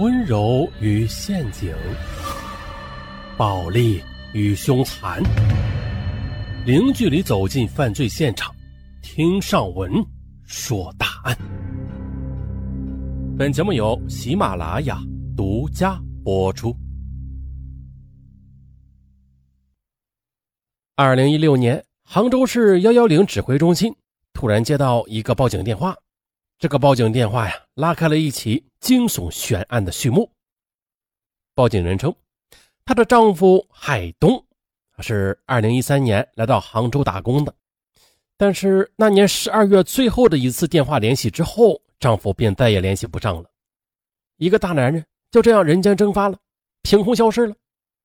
温柔与陷阱，暴力与凶残，零距离走进犯罪现场，听上文说大案。本节目由喜马拉雅独家播出。二零一六年，杭州市幺幺零指挥中心突然接到一个报警电话。这个报警电话呀，拉开了一起惊悚悬案的序幕。报警人称，她的丈夫海东是二零一三年来到杭州打工的，但是那年十二月最后的一次电话联系之后，丈夫便再也联系不上了。一个大男人就这样人间蒸发了，凭空消失了。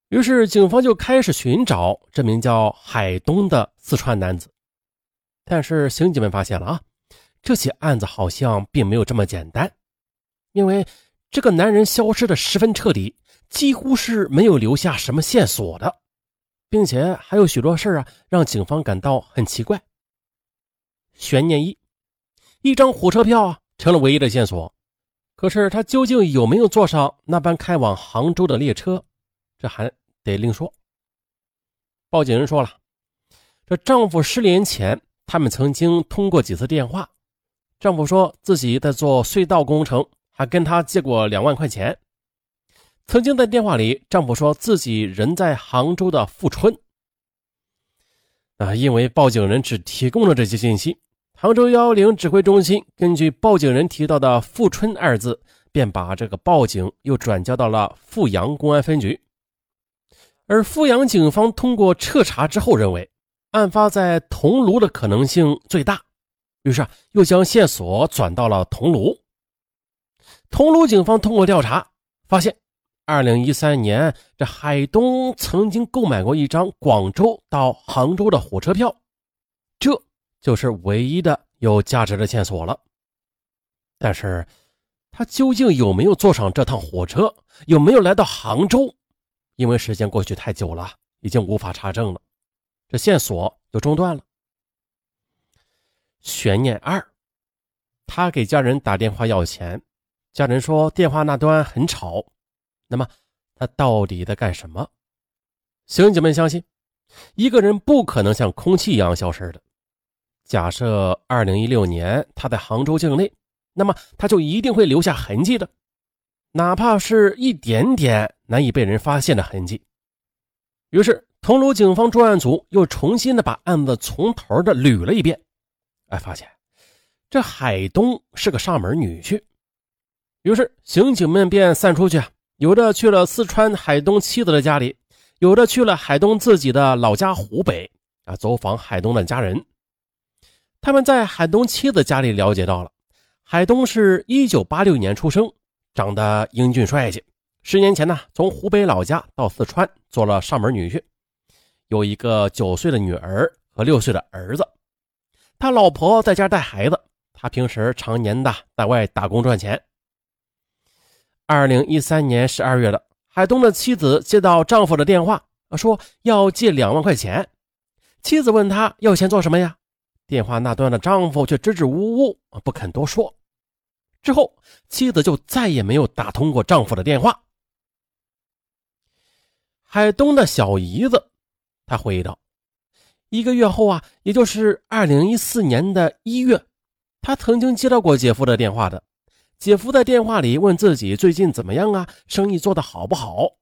于是警方就开始寻找这名叫海东的四川男子，但是刑警们发现了啊。这起案子好像并没有这么简单，因为这个男人消失的十分彻底，几乎是没有留下什么线索的，并且还有许多事啊，让警方感到很奇怪。悬念一，一张火车票啊成了唯一的线索，可是他究竟有没有坐上那班开往杭州的列车，这还得另说。报警人说了，这丈夫失联前，他们曾经通过几次电话。丈夫说自己在做隧道工程，还跟他借过两万块钱。曾经在电话里，丈夫说自己人在杭州的富春。啊，因为报警人只提供了这些信息，杭州幺幺零指挥中心根据报警人提到的“富春”二字，便把这个报警又转交到了富阳公安分局。而富阳警方通过彻查之后认为，案发在桐庐的可能性最大。于是啊，又将线索转到了桐庐。桐庐警方通过调查发现，二零一三年这海东曾经购买过一张广州到杭州的火车票，这就是唯一的有价值的线索了。但是，他究竟有没有坐上这趟火车，有没有来到杭州？因为时间过去太久了，已经无法查证了，这线索就中断了。悬念二，他给家人打电话要钱，家人说电话那端很吵。那么他到底在干什么？刑警们相信，一个人不可能像空气一样消失的。假设二零一六年他在杭州境内，那么他就一定会留下痕迹的，哪怕是一点点难以被人发现的痕迹。于是，桐庐警方专案组又重新的把案子从头的捋了一遍。哎，发现这海东是个上门女婿，于是刑警们便散出去，有的去了四川海东妻子的家里，有的去了海东自己的老家湖北啊，走访海东的家人。他们在海东妻子家里了解到了，海东是一九八六年出生，长得英俊帅气。十年前呢，从湖北老家到四川做了上门女婿，有一个九岁的女儿和六岁的儿子。他老婆在家带孩子，他平时常年的在外打工赚钱。二零一三年十二月的，海东的妻子接到丈夫的电话，说要借两万块钱。妻子问他要钱做什么呀？电话那端的丈夫却支支吾吾，不肯多说。之后，妻子就再也没有打通过丈夫的电话。海东的小姨子，她回忆道。一个月后啊，也就是二零一四年的一月，他曾经接到过姐夫的电话的。姐夫在电话里问自己最近怎么样啊，生意做得好不好？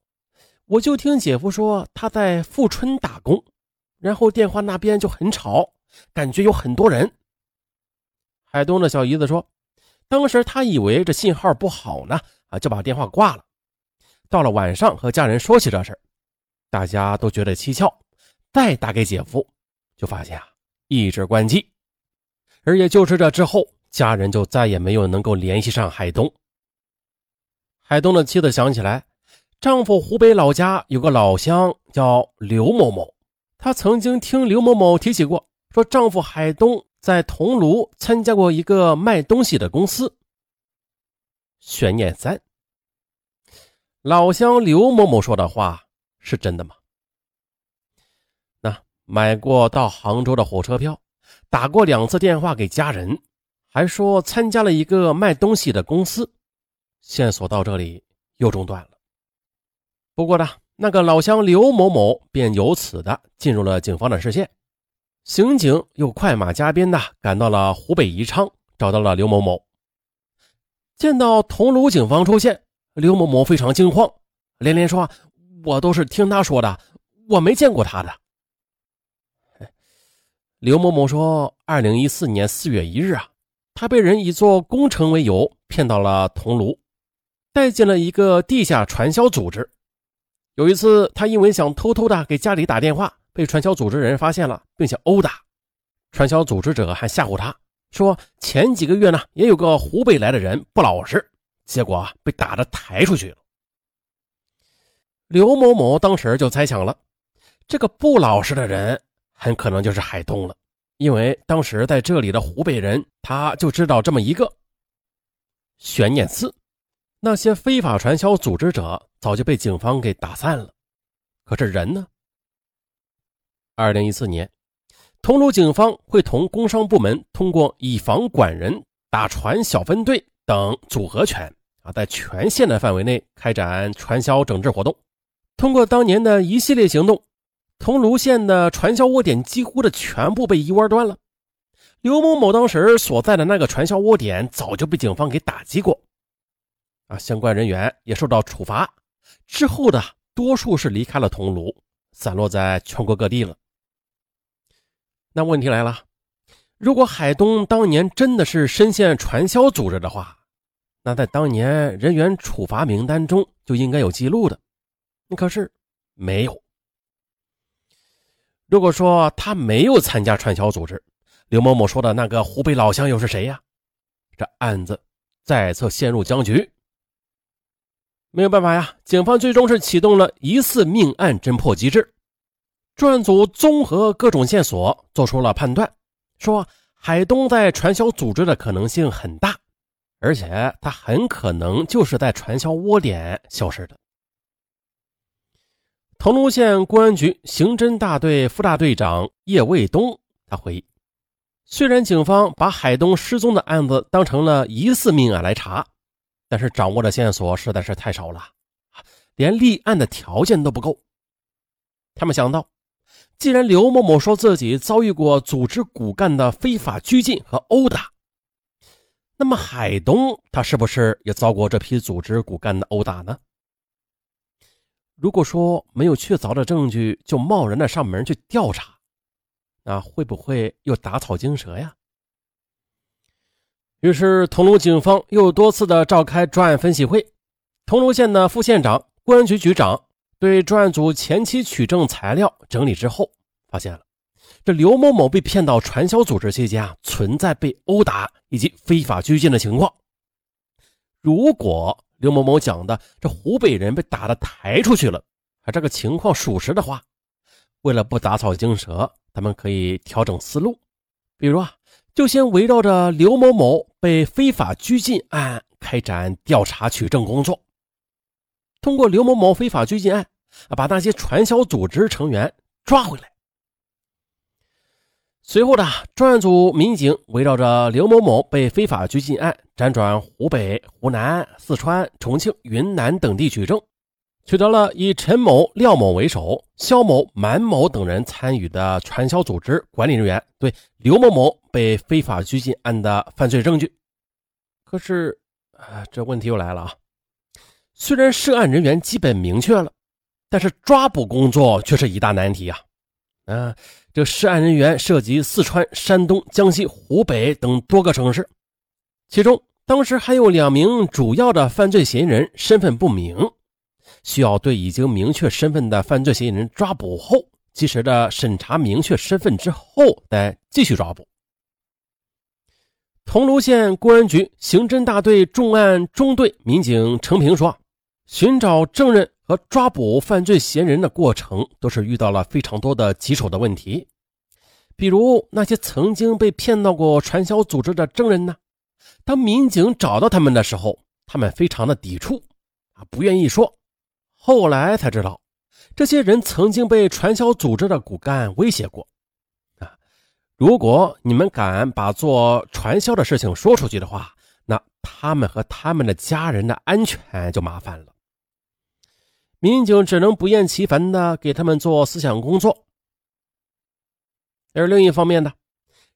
我就听姐夫说他在富春打工，然后电话那边就很吵，感觉有很多人。海东的小姨子说，当时他以为这信号不好呢，啊，就把电话挂了。到了晚上和家人说起这事大家都觉得蹊跷。再打给姐夫，就发现啊一直关机，而也就是这之后，家人就再也没有能够联系上海东。海东的妻子想起来，丈夫湖北老家有个老乡叫刘某某，她曾经听刘某某提起过，说丈夫海东在桐庐参加过一个卖东西的公司。悬念三，老乡刘某某说的话是真的吗？买过到杭州的火车票，打过两次电话给家人，还说参加了一个卖东西的公司。线索到这里又中断了。不过呢，那个老乡刘某某便由此的进入了警方的视线。刑警又快马加鞭的赶到了湖北宜昌，找到了刘某某。见到桐庐警方出现，刘某某非常惊慌，连连说：“我都是听他说的，我没见过他的。”刘某某说：“二零一四年四月一日啊，他被人以做工程为由骗到了桐庐，带进了一个地下传销组织。有一次，他因为想偷偷的给家里打电话，被传销组织人发现了，并且殴打。传销组织者还吓唬他说，前几个月呢，也有个湖北来的人不老实，结果被打的抬出去了。刘某某当时就猜想了，这个不老实的人。”很可能就是海东了，因为当时在这里的湖北人，他就知道这么一个悬念四：那些非法传销组织者早就被警方给打散了，可是人呢？二零一四年，桐庐警方会同工商部门通过以房管人、打传小分队等组合拳啊，在全县的范围内开展传销整治活动，通过当年的一系列行动。桐庐县的传销窝点几乎的全部被一窝端了。刘某某当时所在的那个传销窝点早就被警方给打击过，啊，相关人员也受到处罚。之后的多数是离开了桐庐，散落在全国各地了。那问题来了，如果海东当年真的是深陷传销组织的话，那在当年人员处罚名单中就应该有记录的，可是没有。如果说他没有参加传销组织，刘某某说的那个湖北老乡又是谁呀？这案子再次陷入僵局。没有办法呀，警方最终是启动了疑似命案侦破机制，专案组综合各种线索做出了判断，说海东在传销组织的可能性很大，而且他很可能就是在传销窝点消失的。桐庐县公安局刑侦大队副大队长叶卫东他回忆，虽然警方把海东失踪的案子当成了疑似命案来查，但是掌握的线索实在是太少了，连立案的条件都不够。他们想到，既然刘某某说自己遭遇过组织骨干的非法拘禁和殴打，那么海东他是不是也遭过这批组织骨干的殴打呢？如果说没有确凿的证据就贸然的上门去调查，那会不会又打草惊蛇呀？于是，桐庐警方又多次的召开专案分析会。桐庐县的副县长、公安局局长对专案组前期取证材料整理之后，发现了这刘某某被骗到传销组织期间啊，存在被殴打以及非法拘禁的情况。如果刘某某讲的这湖北人被打的抬出去了，啊这个情况属实的话，为了不打草惊蛇，他们可以调整思路，比如啊，就先围绕着刘某某被非法拘禁案开展调查取证工作，通过刘某某非法拘禁案，把那些传销组织成员抓回来。随后的专案组民警围绕着刘某某被非法拘禁案，辗转湖北、湖南、四川、重庆、云南等地取证，取得了以陈某、廖某为首，肖某、满某等人参与的传销组织管理人员对刘某某被非法拘禁案的犯罪证据。可是，啊，这问题又来了啊！虽然涉案人员基本明确了，但是抓捕工作却是一大难题啊！啊。这涉案人员涉及四川、山东、江西、湖北等多个城市，其中当时还有两名主要的犯罪嫌疑人身份不明，需要对已经明确身份的犯罪嫌疑人抓捕后，及时的审查明确身份之后再继续抓捕。桐庐县公安局刑侦大队重案中队民警程平说：“寻找证人。”和抓捕犯罪嫌疑人的过程都是遇到了非常多的棘手的问题，比如那些曾经被骗到过传销组织的证人呢？当民警找到他们的时候，他们非常的抵触，啊，不愿意说。后来才知道，这些人曾经被传销组织的骨干威胁过，啊，如果你们敢把做传销的事情说出去的话，那他们和他们的家人的安全就麻烦了。民警只能不厌其烦的给他们做思想工作。而另一方面呢，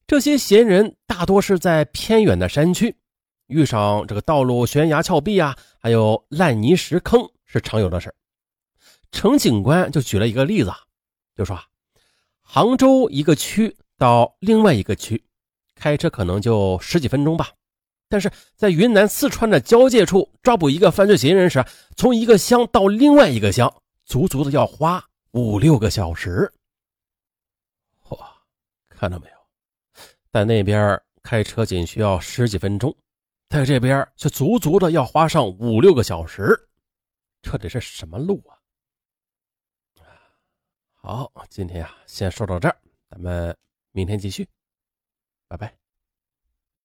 这些闲人大多是在偏远的山区，遇上这个道路悬崖峭壁啊，还有烂泥石坑是常有的事程警官就举了一个例子，就说，杭州一个区到另外一个区，开车可能就十几分钟吧，但是在云南四川的交界处抓捕一个犯罪嫌疑人时，从一个乡到另外一个乡，足足的要花五六个小时。看到没有，在那边开车仅需要十几分钟，在这边却足足的要花上五六个小时，这得是什么路啊？好，今天啊，先说到这儿，咱们明天继续，拜拜。